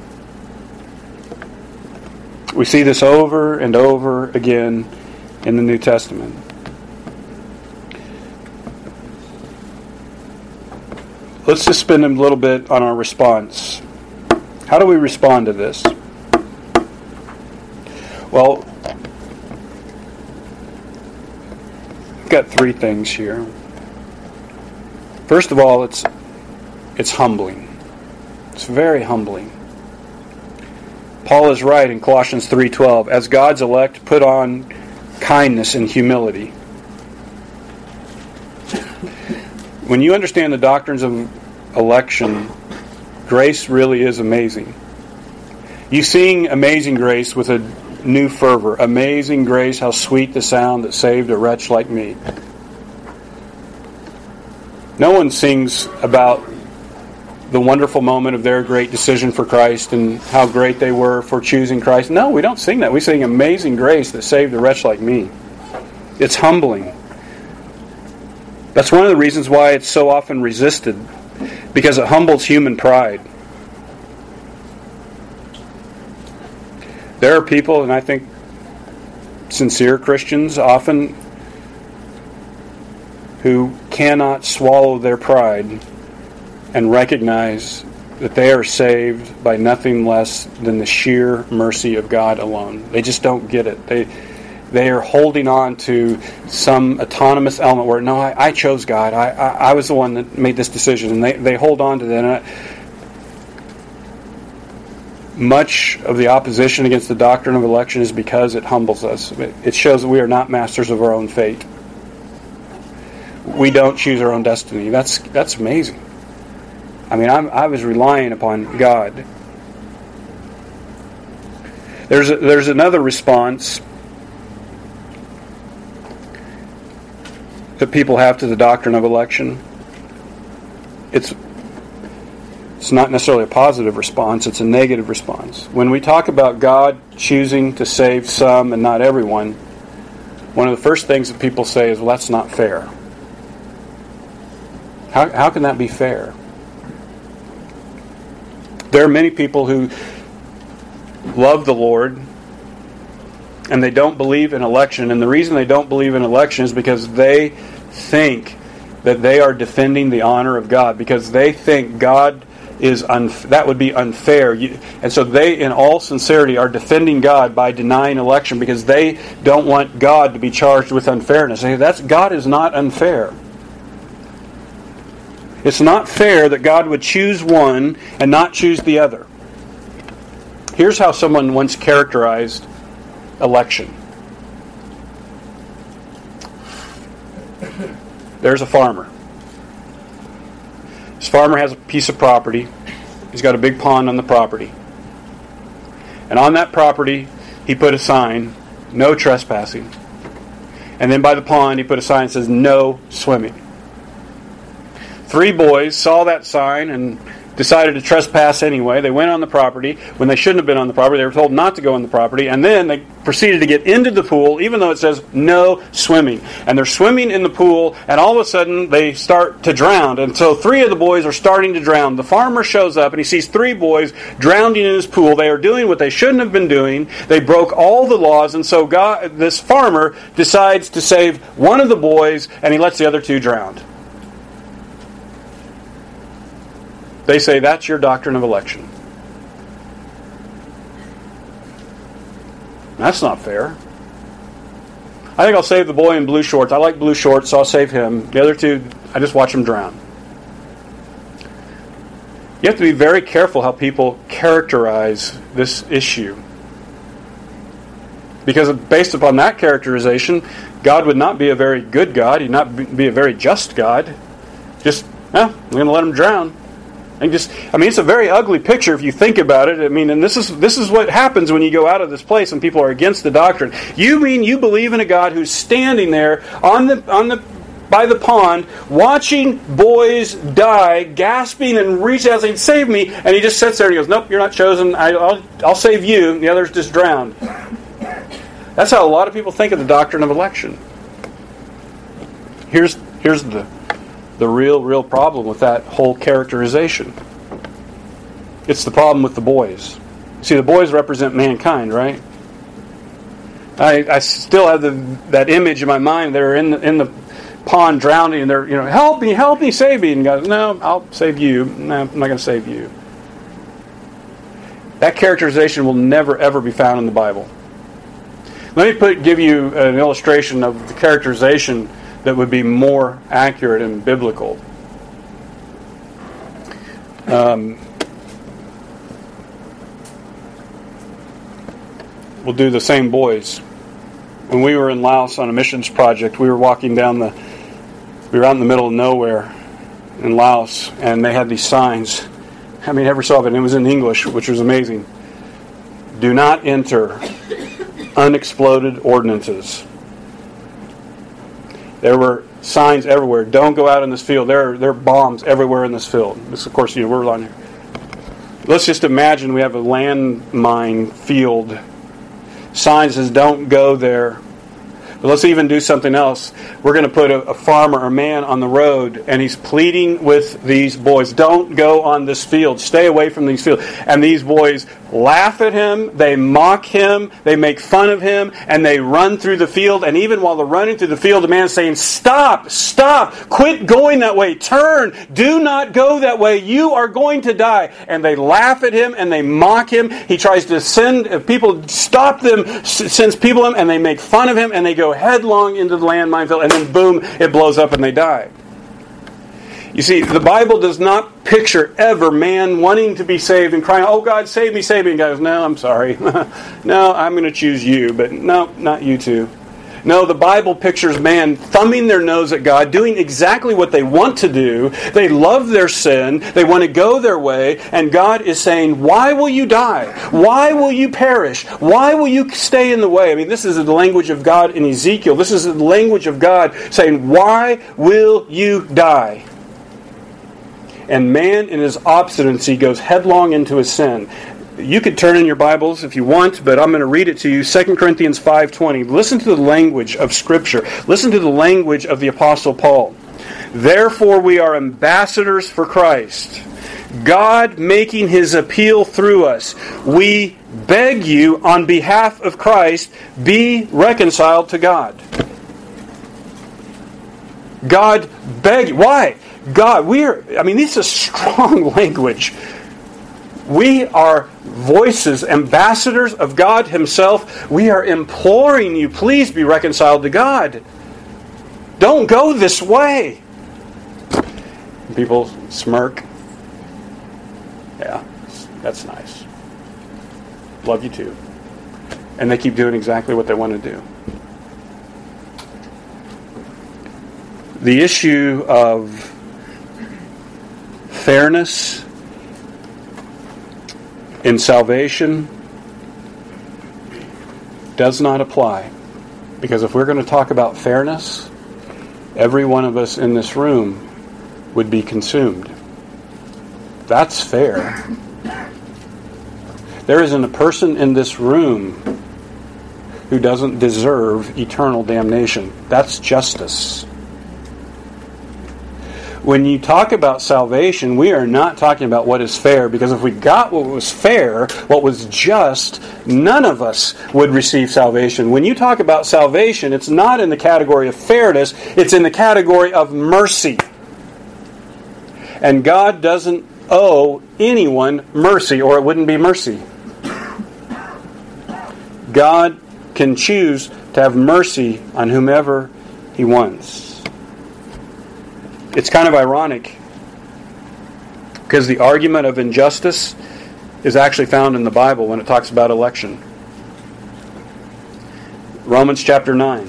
We see this over and over again in the New Testament. Let's just spend a little bit on our response. How do we respond to this? Well, I've got three things here. First of all, it's it's humbling. It's very humbling. Paul is right in Colossians 3:12, as God's elect put on kindness and humility. When you understand the doctrines of election, grace really is amazing. You sing Amazing Grace with a new fervor. Amazing grace, how sweet the sound that saved a wretch like me. No one sings about the wonderful moment of their great decision for Christ and how great they were for choosing Christ. No, we don't sing that. We sing Amazing Grace that saved a wretch like me. It's humbling. That's one of the reasons why it's so often resisted, because it humbles human pride. There are people, and I think sincere Christians often, who cannot swallow their pride and recognize that they are saved by nothing less than the sheer mercy of God alone. They just don't get it. They they are holding on to some autonomous element where no, I, I chose God. I, I, I was the one that made this decision, and they, they hold on to that. much of the opposition against the doctrine of election is because it humbles us. It shows that we are not masters of our own fate. We don't choose our own destiny. That's that's amazing. I mean, I'm, i was relying upon God. There's a, there's another response that people have to the doctrine of election. It's it's not necessarily a positive response, it's a negative response. When we talk about God choosing to save some and not everyone, one of the first things that people say is, well, that's not fair. How, how can that be fair? There are many people who love the Lord and they don't believe in election. And the reason they don't believe in election is because they think that they are defending the honor of God, because they think God is unf- that would be unfair. You, and so they, in all sincerity, are defending God by denying election because they don't want God to be charged with unfairness. that's God is not unfair. It's not fair that God would choose one and not choose the other. Here's how someone once characterized election there's a farmer. This farmer has a piece of property. He's got a big pond on the property. And on that property, he put a sign no trespassing. And then by the pond, he put a sign that says no swimming. Three boys saw that sign and decided to trespass anyway. They went on the property when they shouldn't have been on the property. They were told not to go on the property, and then they proceeded to get into the pool, even though it says no swimming. And they're swimming in the pool, and all of a sudden they start to drown. And so three of the boys are starting to drown. The farmer shows up and he sees three boys drowning in his pool. They are doing what they shouldn't have been doing. They broke all the laws, and so God, this farmer decides to save one of the boys, and he lets the other two drown. They say that's your doctrine of election. That's not fair. I think I'll save the boy in blue shorts. I like blue shorts, so I'll save him. The other two, I just watch them drown. You have to be very careful how people characterize this issue. Because based upon that characterization, God would not be a very good God. He'd not be a very just God. Just, well, we're going to let him drown. And just, I mean, it's a very ugly picture if you think about it. I mean, and this is this is what happens when you go out of this place and people are against the doctrine. You mean you believe in a God who's standing there on the on the by the pond, watching boys die, gasping and reaching out saying, "Save me!" And he just sits there and he goes, "Nope, you're not chosen. I, will I'll save you." And the others just drowned. That's how a lot of people think of the doctrine of election. Here's here's the the real real problem with that whole characterization. It's the problem with the boys. See, the boys represent mankind, right? I, I still have the, that image in my mind. They're in the, in the pond drowning and they're, you know, help me, help me, save me. And God, no, I'll save you. No, I'm not going to save you. That characterization will never, ever be found in the Bible. Let me put, give you an illustration of the characterization that would be more accurate and biblical. Um, we'll do the same boys. When we were in Laos on a missions project, we were walking down the we were out in the middle of nowhere in Laos, and they had these signs. I mean, never saw it. It was in English, which was amazing. Do not enter unexploded ordnances. There were signs everywhere. Don't go out in this field. There are, there are bombs everywhere in this field. This, of course, you know, we're on here. Let's just imagine we have a landmine field. Signs says, don't go there. But let's even do something else. We're going to put a, a farmer, a man on the road, and he's pleading with these boys don't go on this field, stay away from these fields. And these boys laugh at him, they mock him, they make fun of him, and they run through the field. And even while they're running through the field, the man's saying, Stop, stop, quit going that way, turn, do not go that way, you are going to die. And they laugh at him and they mock him. He tries to send uh, people, stop them, sends people him, and they make fun of him, and they go headlong into the landmine field, and then boom, it blows up and they die. You see, the Bible does not picture ever man wanting to be saved and crying, Oh God, save me, save me. And God goes, No, I'm sorry. no, I'm going to choose you, but no, not you too. No, the Bible pictures man thumbing their nose at God, doing exactly what they want to do. They love their sin. They want to go their way. And God is saying, Why will you die? Why will you perish? Why will you stay in the way? I mean, this is the language of God in Ezekiel. This is the language of God saying, Why will you die? And man, in his obstinacy, goes headlong into his sin you could turn in your Bibles if you want, but I'm going to read it to you. 2 Corinthians 5:20. Listen to the language of scripture. Listen to the language of the apostle Paul. Therefore we are ambassadors for Christ. God making his appeal through us. We beg you on behalf of Christ, be reconciled to God. God beg why? God, we are I mean this is strong language. We are voices, ambassadors of God Himself. We are imploring you, please be reconciled to God. Don't go this way. People smirk. Yeah, that's nice. Love you too. And they keep doing exactly what they want to do. The issue of fairness in salvation does not apply. Because if we're going to talk about fairness, every one of us in this room would be consumed. That's fair. There isn't a person in this room who doesn't deserve eternal damnation. That's justice when you talk about salvation, we are not talking about what is fair, because if we got what was fair, what was just, none of us would receive salvation. When you talk about salvation, it's not in the category of fairness, it's in the category of mercy. And God doesn't owe anyone mercy, or it wouldn't be mercy. God can choose to have mercy on whomever He wants. It's kind of ironic because the argument of injustice is actually found in the Bible when it talks about election. Romans chapter 9.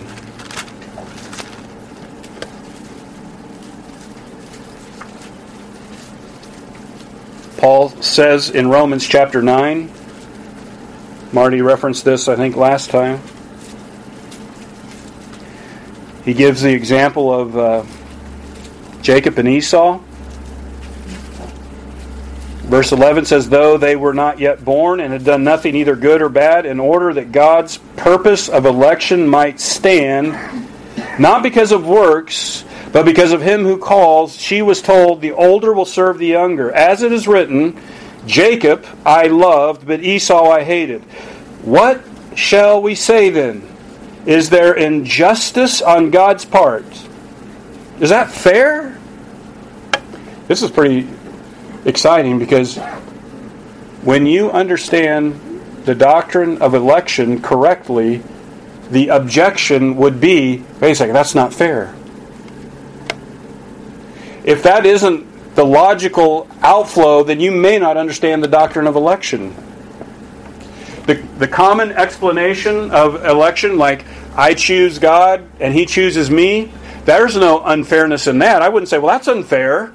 Paul says in Romans chapter 9. Marty referenced this, I think, last time. He gives the example of uh, Jacob and Esau. Verse 11 says, Though they were not yet born and had done nothing either good or bad, in order that God's purpose of election might stand, not because of works, but because of him who calls, she was told, The older will serve the younger. As it is written, Jacob I loved, but Esau I hated. What shall we say then? Is there injustice on God's part? Is that fair? This is pretty exciting because when you understand the doctrine of election correctly, the objection would be wait a second, that's not fair. If that isn't the logical outflow, then you may not understand the doctrine of election. The, the common explanation of election, like I choose God and He chooses me, there's no unfairness in that. I wouldn't say, well, that's unfair.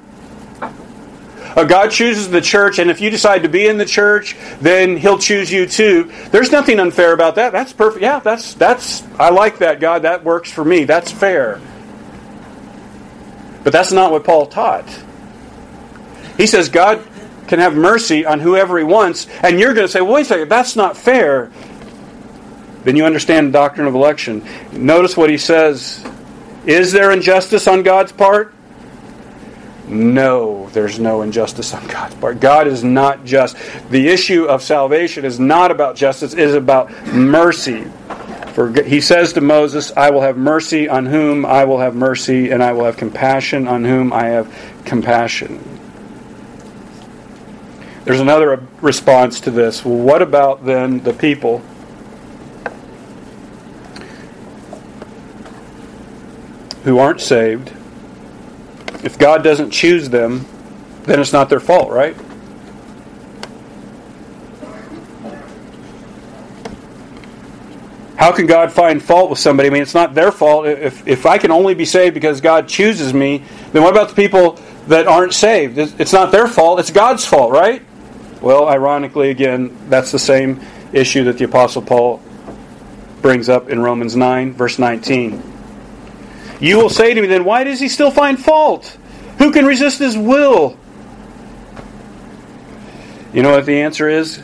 Uh, God chooses the church, and if you decide to be in the church, then He'll choose you too. There's nothing unfair about that. That's perfect. Yeah, that's that's. I like that, God. That works for me. That's fair. But that's not what Paul taught. He says God can have mercy on whoever He wants, and you're going to say, well, "Wait a second, that's not fair." Then you understand the doctrine of election. Notice what he says. Is there injustice on God's part? No, there's no injustice on God's part. God is not just. The issue of salvation is not about justice, it is about mercy. For he says to Moses, I will have mercy on whom I will have mercy, and I will have compassion on whom I have compassion. There's another response to this. Well, what about then the people? Who aren't saved if God doesn't choose them, then it's not their fault, right? How can God find fault with somebody? I mean, it's not their fault. If, if I can only be saved because God chooses me, then what about the people that aren't saved? It's not their fault, it's God's fault, right? Well, ironically, again, that's the same issue that the Apostle Paul brings up in Romans 9, verse 19. You will say to me then, why does he still find fault? Who can resist his will? You know what the answer is?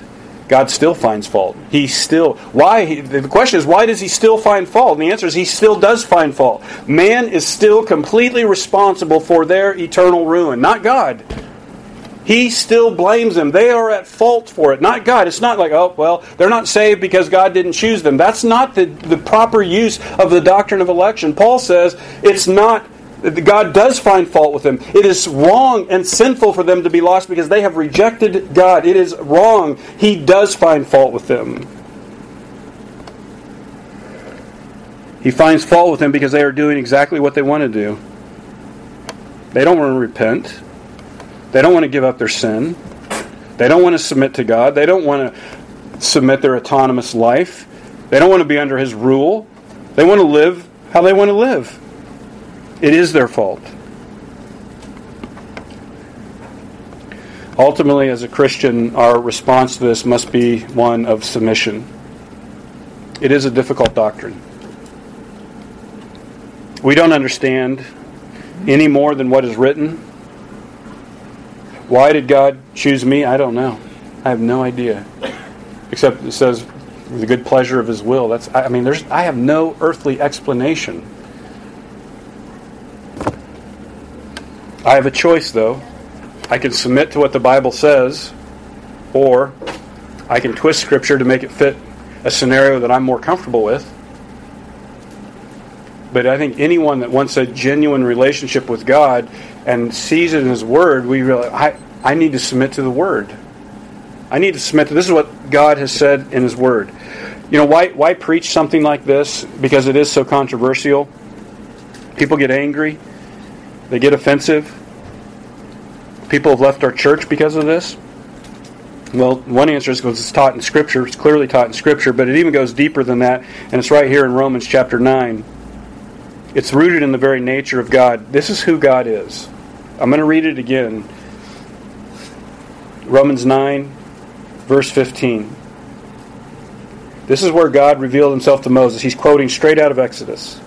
God still finds fault. He still why the question is why does he still find fault? And the answer is he still does find fault. Man is still completely responsible for their eternal ruin, not God. He still blames them. They are at fault for it, not God. It's not like, oh, well, they're not saved because God didn't choose them. That's not the, the proper use of the doctrine of election. Paul says it's not God does find fault with them. It is wrong and sinful for them to be lost because they have rejected God. It is wrong. He does find fault with them. He finds fault with them because they are doing exactly what they want to do. They don't want to repent. They don't want to give up their sin. They don't want to submit to God. They don't want to submit their autonomous life. They don't want to be under His rule. They want to live how they want to live. It is their fault. Ultimately, as a Christian, our response to this must be one of submission. It is a difficult doctrine. We don't understand any more than what is written why did God choose me? I don't know. I have no idea. Except it says with the good pleasure of his will. That's I mean there's I have no earthly explanation. I have a choice though. I can submit to what the Bible says or I can twist scripture to make it fit a scenario that I'm more comfortable with. But I think anyone that wants a genuine relationship with God and sees it in His Word, we realize I, I need to submit to the Word. I need to submit to this is what God has said in His Word. You know why why preach something like this? Because it is so controversial. People get angry. They get offensive. People have left our church because of this. Well, one answer is because it's taught in Scripture. It's clearly taught in Scripture, but it even goes deeper than that, and it's right here in Romans chapter 9. It's rooted in the very nature of God. This is who God is. I'm going to read it again. Romans 9, verse 15. This is where God revealed himself to Moses. He's quoting straight out of Exodus.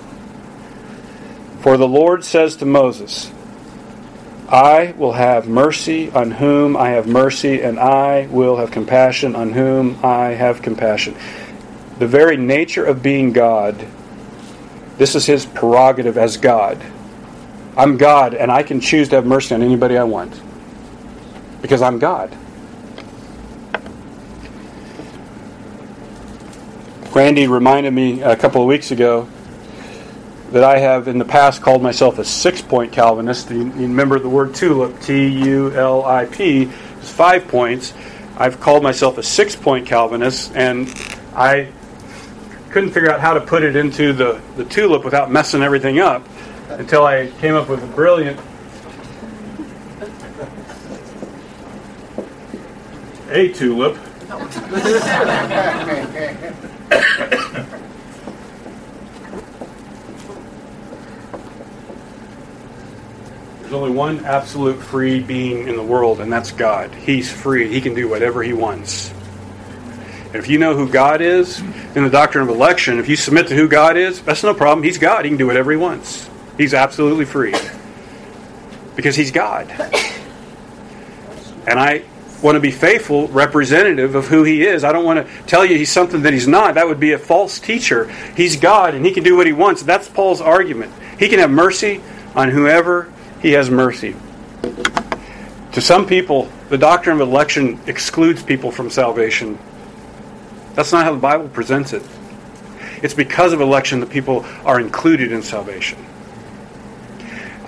For the Lord says to Moses, I will have mercy on whom I have mercy, and I will have compassion on whom I have compassion. The very nature of being God, this is his prerogative as God. I'm God, and I can choose to have mercy on anybody I want because I'm God. Randy reminded me a couple of weeks ago that I have in the past called myself a six point Calvinist. You, remember the word tulip, T U L I P, is five points. I've called myself a six point Calvinist, and I couldn't figure out how to put it into the, the tulip without messing everything up until I came up with a brilliant a tulip. There's only one absolute free being in the world, and that's God. He's free. He can do whatever he wants. And if you know who God is, in the doctrine of election, if you submit to who God is, that's no problem. He's God. He can do whatever he wants. He's absolutely free. Because he's God. And I want to be faithful representative of who he is. I don't want to tell you he's something that he's not. That would be a false teacher. He's God and he can do what he wants. That's Paul's argument. He can have mercy on whoever he has mercy. To some people, the doctrine of election excludes people from salvation. That's not how the Bible presents it. It's because of election that people are included in salvation.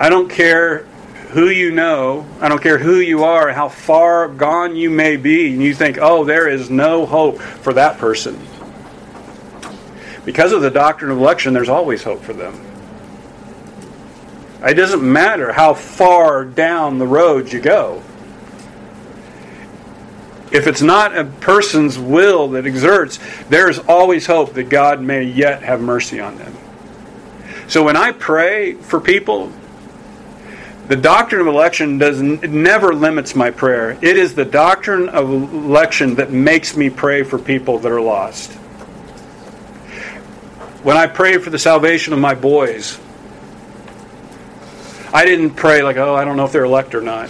I don't care who you know, I don't care who you are, how far gone you may be, and you think, oh, there is no hope for that person. Because of the doctrine of election, there's always hope for them. It doesn't matter how far down the road you go. If it's not a person's will that exerts, there is always hope that God may yet have mercy on them. So when I pray for people, the doctrine of election does never limits my prayer. It is the doctrine of election that makes me pray for people that are lost. When I pray for the salvation of my boys, I didn't pray like, oh, I don't know if they're elect or not.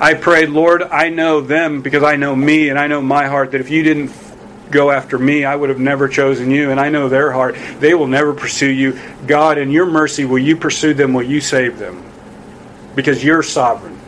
I prayed, Lord, I know them because I know me and I know my heart that if you didn't go after me, I would have never chosen you. And I know their heart. They will never pursue you. God, in your mercy, will you pursue them? Will you save them? Because you're sovereign.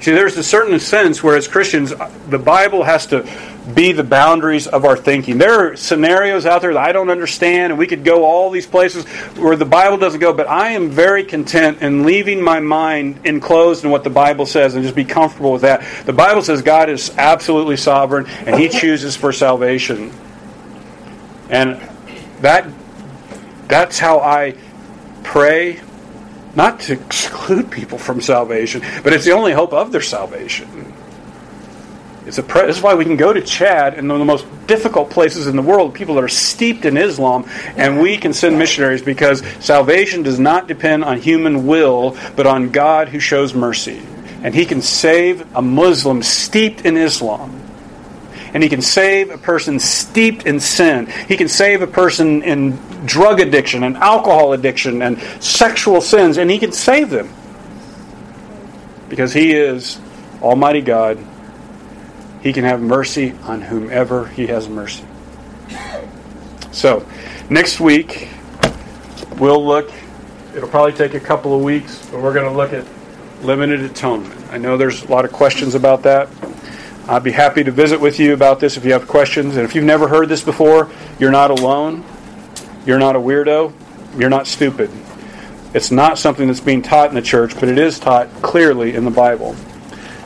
See, there's a certain sense where, as Christians, uh, the Bible has to be the boundaries of our thinking. There are scenarios out there that I don't understand, and we could go all these places where the Bible doesn't go, but I am very content in leaving my mind enclosed in what the Bible says and just be comfortable with that. The Bible says God is absolutely sovereign, and He chooses for salvation. And that that's how I pray not to exclude people from salvation, but it's the only hope of their salvation. It's a pre- this is why we can go to Chad and one of the most difficult places in the world, people that are steeped in Islam, and we can send missionaries because salvation does not depend on human will, but on God who shows mercy. And He can save a Muslim steeped in Islam. And He can save a person steeped in sin. He can save a person in drug addiction and alcohol addiction and sexual sins, and He can save them. Because He is Almighty God he can have mercy on whomever He has mercy. So, next week, we'll look, it'll probably take a couple of weeks, but we're going to look at limited atonement. I know there's a lot of questions about that. I'd be happy to visit with you about this if you have questions. And if you've never heard this before, you're not alone. You're not a weirdo. You're not stupid. It's not something that's being taught in the church, but it is taught clearly in the Bible.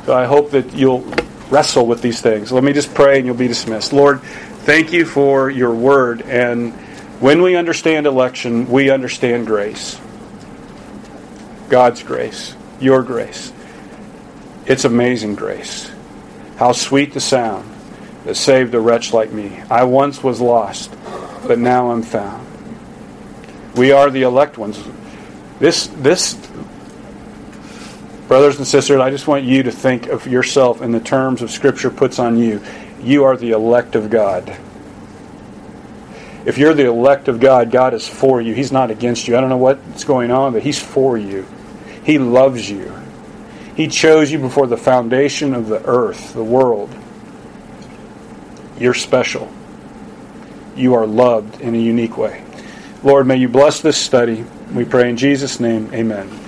So I hope that you'll wrestle with these things. Let me just pray and you'll be dismissed. Lord, thank you for your word. And when we understand election, we understand grace. God's grace, your grace. It's amazing grace. How sweet the sound that saved a wretch like me. I once was lost, but now I'm found. We are the elect ones. This this Brothers and sisters, I just want you to think of yourself in the terms of Scripture puts on you. You are the elect of God. If you're the elect of God, God is for you. He's not against you. I don't know what's going on, but He's for you. He loves you. He chose you before the foundation of the earth, the world. You're special. You are loved in a unique way. Lord, may you bless this study. We pray in Jesus' name. Amen.